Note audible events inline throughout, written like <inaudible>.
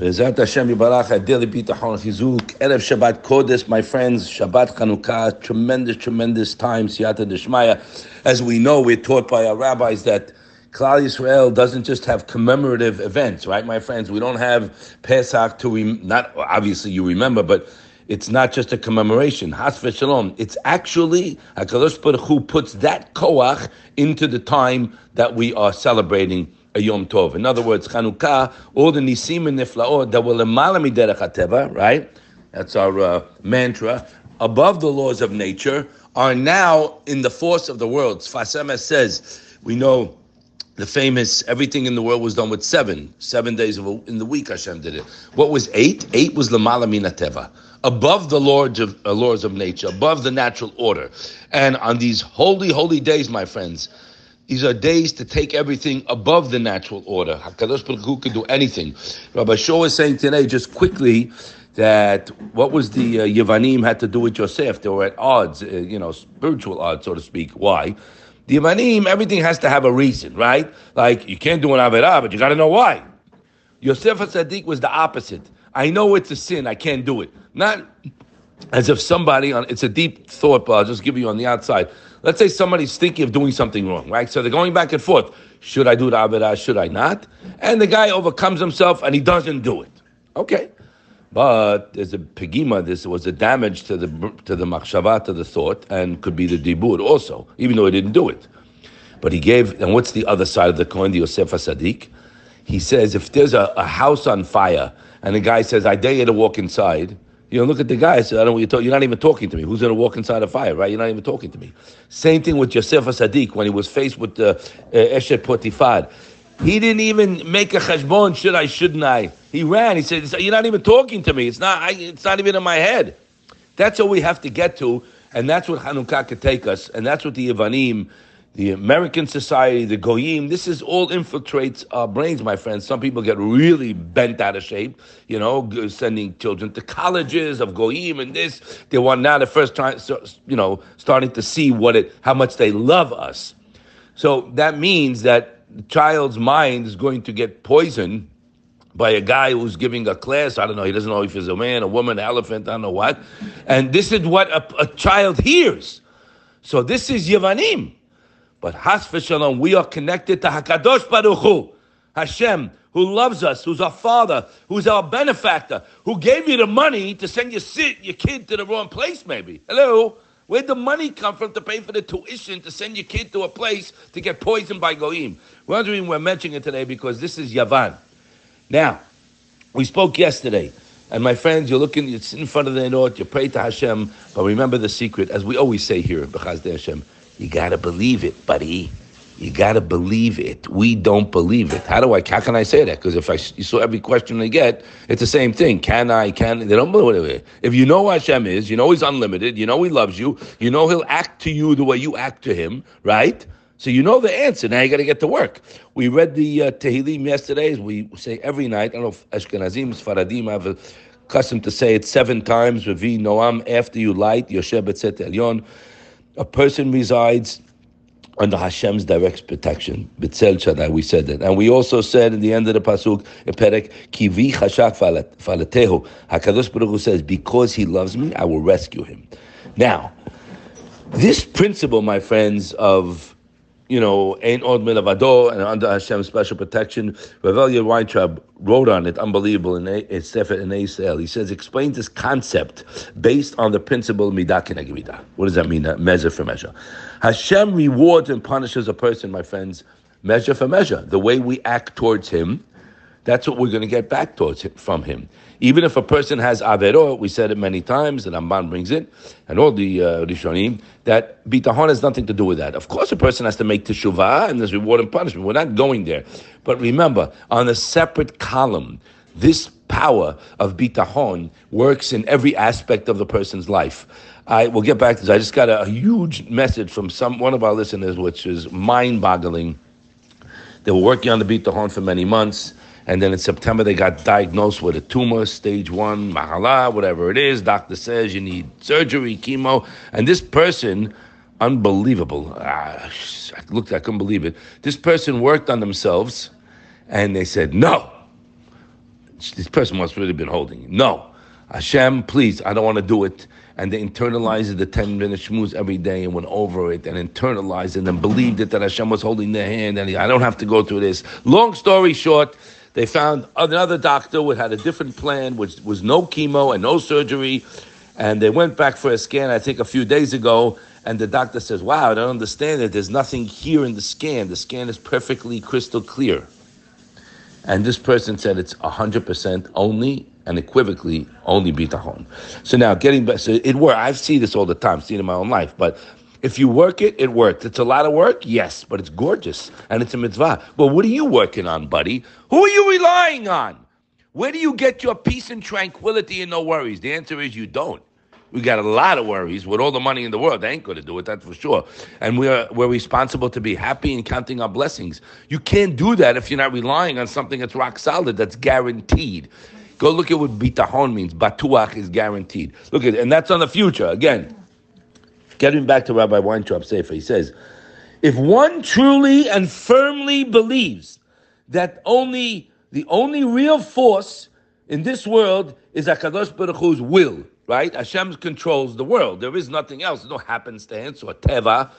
Bezat Hashem Yibarach Adeli Bitachon Chizuk Erev Shabbat Kodesh, my friends. Shabbat Chanukah, tremendous, tremendous time. Siyata Deshmaya. As we know, we're taught by our rabbis that Klal Yisrael doesn't just have commemorative events, right, my friends? We don't have Pesach to rem- not obviously you remember, but it's not just a commemoration. Has Shalom. It's actually Hakadosh Baruch Hu puts that koach into the time that we are celebrating a Yom Tov. In other words, Chanukah, all the Nisim and Niflaot that were Lemalami Derech HaTeva, right? That's our uh, mantra. Above the laws of nature are now in the force of the world. Sfas says, we know the famous everything in the world was done with seven, seven days of a, in the week. Hashem did it. What was eight? Eight was lamala teva, above the laws of uh, laws of nature, above the natural order. And on these holy, holy days, my friends, these are days to take everything above the natural order. Hakadosh Baruch Hu could do anything. Rabbi Shaw is saying today, just quickly, that what was the uh, Yevanim had to do with Yosef? They were at odds, uh, you know, spiritual odds, so to speak. Why? The Yevanim, everything has to have a reason, right? Like you can't do an Averah, but you got to know why. Yosef Sadiq was the opposite. I know it's a sin, I can't do it. Not as if somebody on it's a deep thought, but I'll just give you on the outside. Let's say somebody's thinking of doing something wrong, right? So they're going back and forth. Should I do the Avirah? Should I not? And the guy overcomes himself and he doesn't do it. Okay. But there's a pegima, this was a damage to the to the machshava, to the thought, and could be the dibur also, even though he didn't do it. But he gave, and what's the other side of the coin, the Yosef Sadiq? He says, if there's a, a house on fire and the guy says, I dare you to walk inside, you know, look at the guy. I said, I don't you're. You're not even talking to me. Who's going to walk inside a fire, right? You're not even talking to me. Same thing with Yosef Sadiq when he was faced with the uh, Eshet Potifar. He didn't even make a cheshbon. Should I? Shouldn't I? He ran. He said, "You're not even talking to me. It's not. I, it's not even in my head." That's what we have to get to, and that's what Hanukkah could take us, and that's what the Yevanim the American society, the goyim, this is all infiltrates our brains, my friends. Some people get really bent out of shape, you know, sending children to colleges of goyim and this. They want now the first time, you know, starting to see what it, how much they love us. So that means that the child's mind is going to get poisoned by a guy who's giving a class. I don't know. He doesn't know if he's a man, a woman, an elephant. I don't know what. And this is what a, a child hears. So this is Yevanim. But Has v'shalom, we are connected to Hakadosh Baruch Hu, Hashem, who loves us, who's our Father, who's our benefactor, who gave you the money to send your, your kid to the wrong place. Maybe hello. Where'd the money come from to pay for the tuition to send your kid to a place to get poisoned by goyim? We're wondering we're mentioning it today because this is Yavan. Now, we spoke yesterday, and my friends, you're looking, it's in front of the Enot, you pray to Hashem, but remember the secret, as we always say here, B'chaz Hashem. You got to believe it, buddy. You got to believe it. We don't believe it. How do I? How can I say that? Because if I you saw every question they get, it's the same thing. Can I? Can they don't believe it? If you know Hashem is, you know He's unlimited. You know He loves you. You know He'll act to you the way you act to Him, right? So you know the answer. Now you got to get to work. We read the uh, Tehillim yesterday, we say every night. I don't know if Ashkenazim, Sfaradim have a custom to say it seven times. Revi Noam after you light Yoshe Betzet Elyon a person resides under Hashem's direct protection. B'tzel Shaddai, we said that. And we also said in the end of the Pasuk, in Perek, Kivi chashak falatehu. HaKadosh Baruch Hu says, because he loves me, I will rescue him. Now, this principle, my friends, of you know, Ein Od Milavado and under Hashem's special protection. Reb Elya Weintraub wrote on it, unbelievable, in a Sefer in Israel. He says, explains this concept based on the principle Midah Keneged Midah. What does that mean? Uh, measure for measure. Hashem rewards and punishes a person, my friends, measure for measure. The way we act towards Him, that's what we're going to get back towards him, from Him. Even if a person has avero, we said it many times, and Ramban brings it, and all the uh, Rishonim, that bitahon has nothing to do with that. Of course, a person has to make teshuvah, and there's reward and punishment. We're not going there. But remember, on a separate column, this power of bitahon works in every aspect of the person's life. I will get back to this. I just got a, a huge message from some one of our listeners, which is mind-boggling. They were working on the bitahon for many months and then in September, they got diagnosed with a tumor, stage one, mahala, whatever it is. Doctor says you need surgery, chemo. And this person, unbelievable. Ah, I looked, I couldn't believe it. This person worked on themselves and they said, no, this person must really been holding. No. Hashem, please, I don't want to do it. And they internalized the 10 minute shmooze every day and went over it and internalized it and believed it that Hashem was holding their hand and I don't have to go through this. Long story short, they found another doctor who had a different plan, which was no chemo and no surgery. And they went back for a scan, I think a few days ago, and the doctor says, Wow, I don't understand it. There's nothing here in the scan. The scan is perfectly crystal clear. And this person said it's 100% only and equivocally only bitachon. So now getting back, so it works. I've seen this all the time, seen in my own life, but if you work it, it works. It's a lot of work, yes, but it's gorgeous and it's a mitzvah. Well, what are you working on, buddy? Who are you relying on? Where do you get your peace and tranquility and no worries? The answer is you don't. We got a lot of worries with all the money in the world. They ain't going to do it, that's for sure. And we're, we're responsible to be happy and counting our blessings. You can't do that if you're not relying on something that's rock solid, that's guaranteed. Go look at what bitahon means. Batuach is guaranteed. Look at it, and that's on the future. Again, getting back to Rabbi Weintraub Sefer, he says, if one truly and firmly believes that only the only real force in this world is Hakadosh Baruch Hu's will, right? Hashem controls the world. There is nothing else. No happenstance or teva.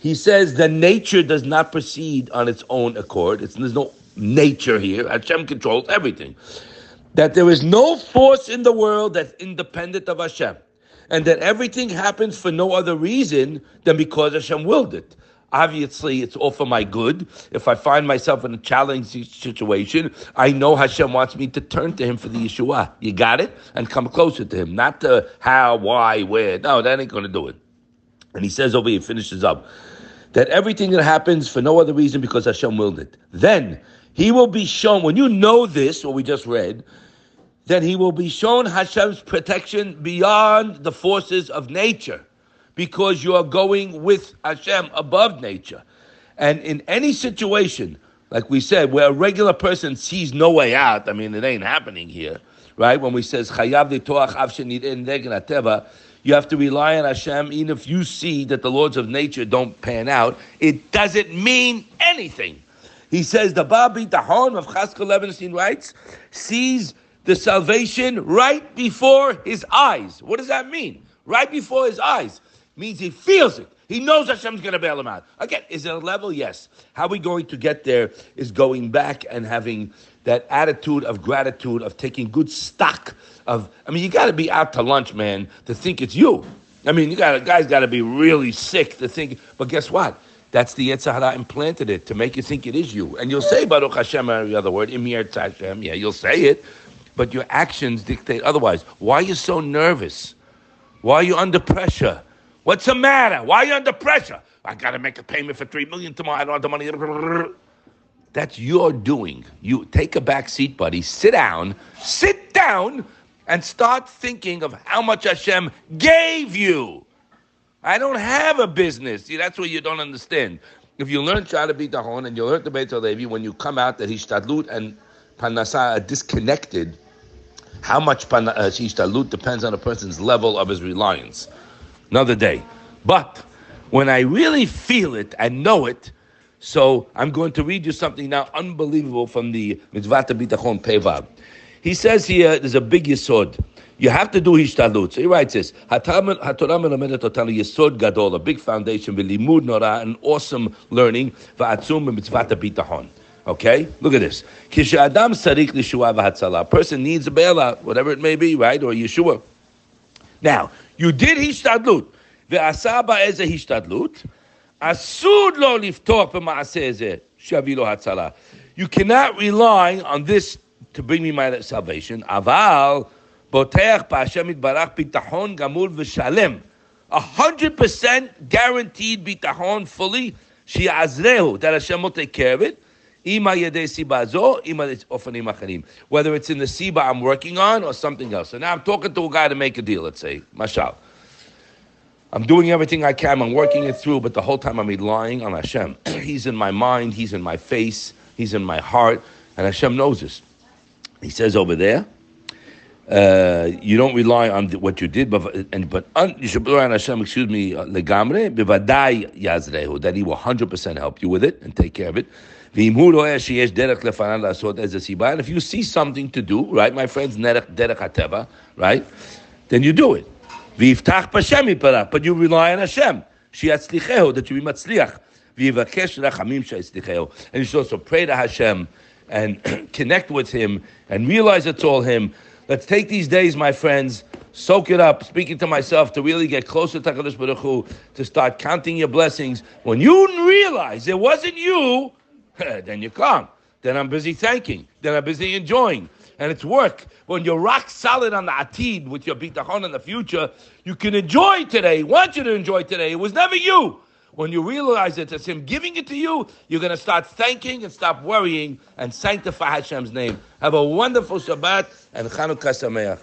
He says the nature does not proceed on its own accord. It's, there's no nature here. Hashem controls everything. That there is no force in the world that's independent of Hashem. And that everything happens for no other reason than because Hashem willed it. Obviously, it's all for my good. If I find myself in a challenging situation, I know Hashem wants me to turn to Him for the Yeshua. You got it? And come closer to Him. Not the how, why, where. No, that ain't going to do it. And he says over here, finishes up, that everything that happens for no other reason because Hashem willed it. Then He will be shown, when you know this, what we just read, then He will be shown Hashem's protection beyond the forces of nature because you are going with Hashem above nature. And in any situation, like we said, where a regular person sees no way out, I mean, it ain't happening here, right? When we says chayav teva, you have to rely on Hashem, even if you see that the laws of nature don't pan out. It doesn't mean anything. He says the Babi Tahon of Chaskel Levenstein writes sees the salvation right before his eyes. What does that mean? Right before his eyes means he feels it. He knows Hashem's going to bail him out. Again, is it a level? Yes. How we going to get there is going back and having that attitude of gratitude, of taking good stock of. I mean, you got to be out to lunch, man, to think it's you. I mean, you got a guy's got to be really sick to think. But guess what? That's the Yetzer Hara implanted it to make you think it is you. And you'll say Baruch Hashem every other word, Imir Hashem. Yeah, you'll say it, but your actions dictate otherwise. Why are you so nervous? Why are you under pressure? What's the matter? Why are you under pressure? I got to make a payment for three million tomorrow. I don't have the money. That's your doing. You take a back seat, buddy. Sit down. Sit down and start thinking of how much Hashem gave you. I don't have a business. See, that's what you don't understand. If you learn the horn and you learn the Beit Levi, when you come out that Hishtadlut and Parnasa are disconnected, how much uh, Hishtadlut depends on a person's level of his reliance another day. But when I really feel it and know it, so I'm going to read you something now unbelievable from the Mitzvah Bitachon Pevav. He says here, there's a big yisod. You have to do hishtadlut. So he writes this: HaTorah melamedet otanu yisod gadol, a big foundation, v'limud nora, an awesome learning, v'atzum mitzvah bitachon. Okay, look at this. Kisha Adam Sarik Lishua vhatzala. A person needs a bailout, whatever it may be, right? Or Yeshua. Now, you did Hishtadlut. Ve'asa ba'eze Hishtadlut. Asud lo liftoch b'ma'aseh ezeh. Shavilo hatzala. You cannot rely on this to bring me my salvation. Aval boteach ba'ashem itbarach bitachon gamul v'shalem. A hundred percent guaranteed bitachon fully. She azrehu. That Hashem will take care of it whether it's in the siba I'm working on or something else. So now I'm talking to a guy to make a deal, let's say, mashal. I'm doing everything I can, I'm working it through, but the whole time I'm relying on Hashem. <clears throat> he's in my mind, He's in my face, He's in my heart, and Hashem knows this. He says over there, uh, you don't rely on what you did, but and but un, you should rely on Hashem. Excuse me, uh, legamre bivadai yazrehu that He will hundred percent help you with it and take care of it. And if you see something to do, right, my friends, right, then you do it. But you rely on Hashem. That you be matzliach. And you should also pray to Hashem and <clears throat> connect with Him and realize it's all Him. Let's take these days, my friends, soak it up, speaking to myself, to really get closer to HaKadosh Baruch Hu, to start counting your blessings. When you realize it wasn't you, <laughs> then you come. Then I'm busy thanking. Then I'm busy enjoying. And it's work. When you're rock solid on the atid with your bitachon in the future, you can enjoy today. Want you to enjoy today. It was never you. When you realize it, it's Him giving it to you, you're going to start thanking and stop worrying and sanctify Hashem's name. Have a wonderful Shabbat and Chanukah Sameach.